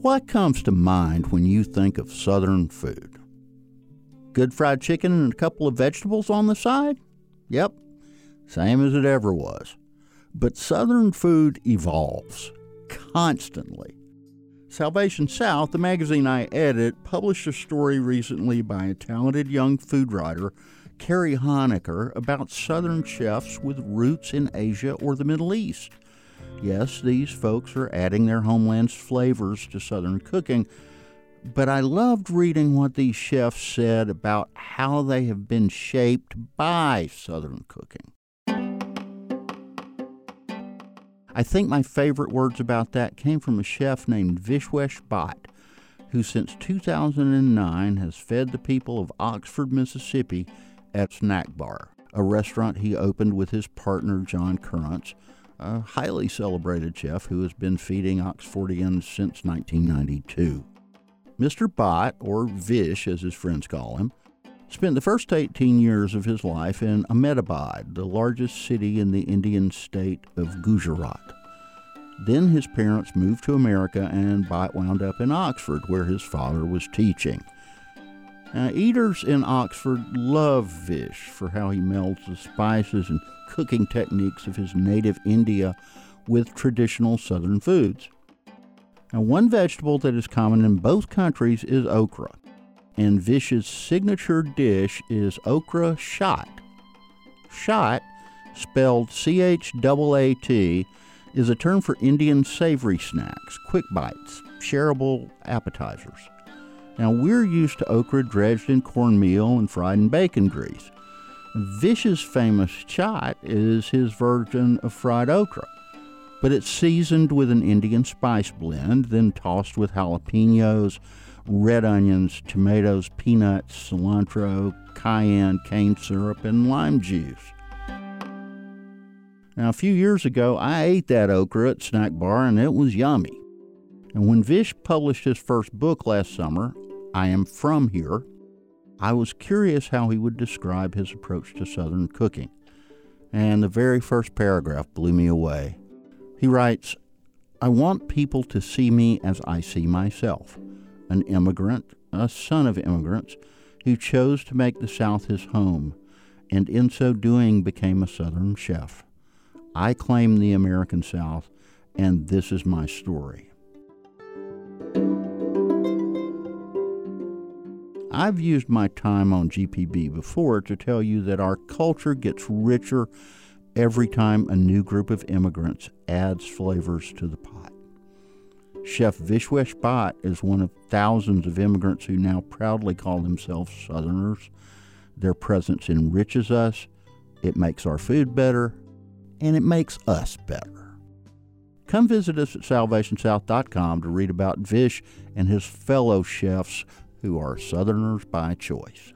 What comes to mind when you think of Southern food? Good fried chicken and a couple of vegetables on the side? Yep, same as it ever was. But Southern food evolves constantly. Salvation South, the magazine I edit, published a story recently by a talented young food writer, Carrie Honaker, about Southern chefs with roots in Asia or the Middle East. Yes, these folks are adding their homeland's flavors to Southern cooking, but I loved reading what these chefs said about how they have been shaped by Southern cooking. I think my favorite words about that came from a chef named Vishwesh Bhatt, who since 2009 has fed the people of Oxford, Mississippi at Snack Bar, a restaurant he opened with his partner John Currence, a highly celebrated chef who has been feeding Oxfordians since 1992. Mr. Bhatt, or Vish as his friends call him, spent the first 18 years of his life in Ahmedabad, the largest city in the Indian state of Gujarat. Then his parents moved to America and Bhatt wound up in Oxford, where his father was teaching. Now, eaters in Oxford love Vish for how he melds the spices and cooking techniques of his native India with traditional southern foods. Now, one vegetable that is common in both countries is okra and Vish's signature dish is okra chaat. Chaat, spelled C H A T, is a term for Indian savory snacks, quick bites, shareable appetizers. Now, we're used to okra dredged in cornmeal and fried in bacon grease. Vish's famous chaat is his version of fried okra, but it's seasoned with an Indian spice blend, then tossed with jalapenos, red onions, tomatoes, peanuts, cilantro, cayenne, cane syrup, and lime juice. Now, a few years ago, I ate that okra at Snack Bar and it was yummy. And when Vish published his first book last summer, I Am From Here, I was curious how he would describe his approach to Southern cooking. And the very first paragraph blew me away. He writes, I want people to see me as I see myself an immigrant, a son of immigrants, who chose to make the South his home, and in so doing became a Southern chef. I claim the American South, and this is my story. I've used my time on GPB before to tell you that our culture gets richer every time a new group of immigrants adds flavors to the pot. Chef Vishwesh Bhatt is one of thousands of immigrants who now proudly call themselves Southerners. Their presence enriches us, it makes our food better, and it makes us better. Come visit us at salvationsouth.com to read about Vish and his fellow chefs who are Southerners by choice.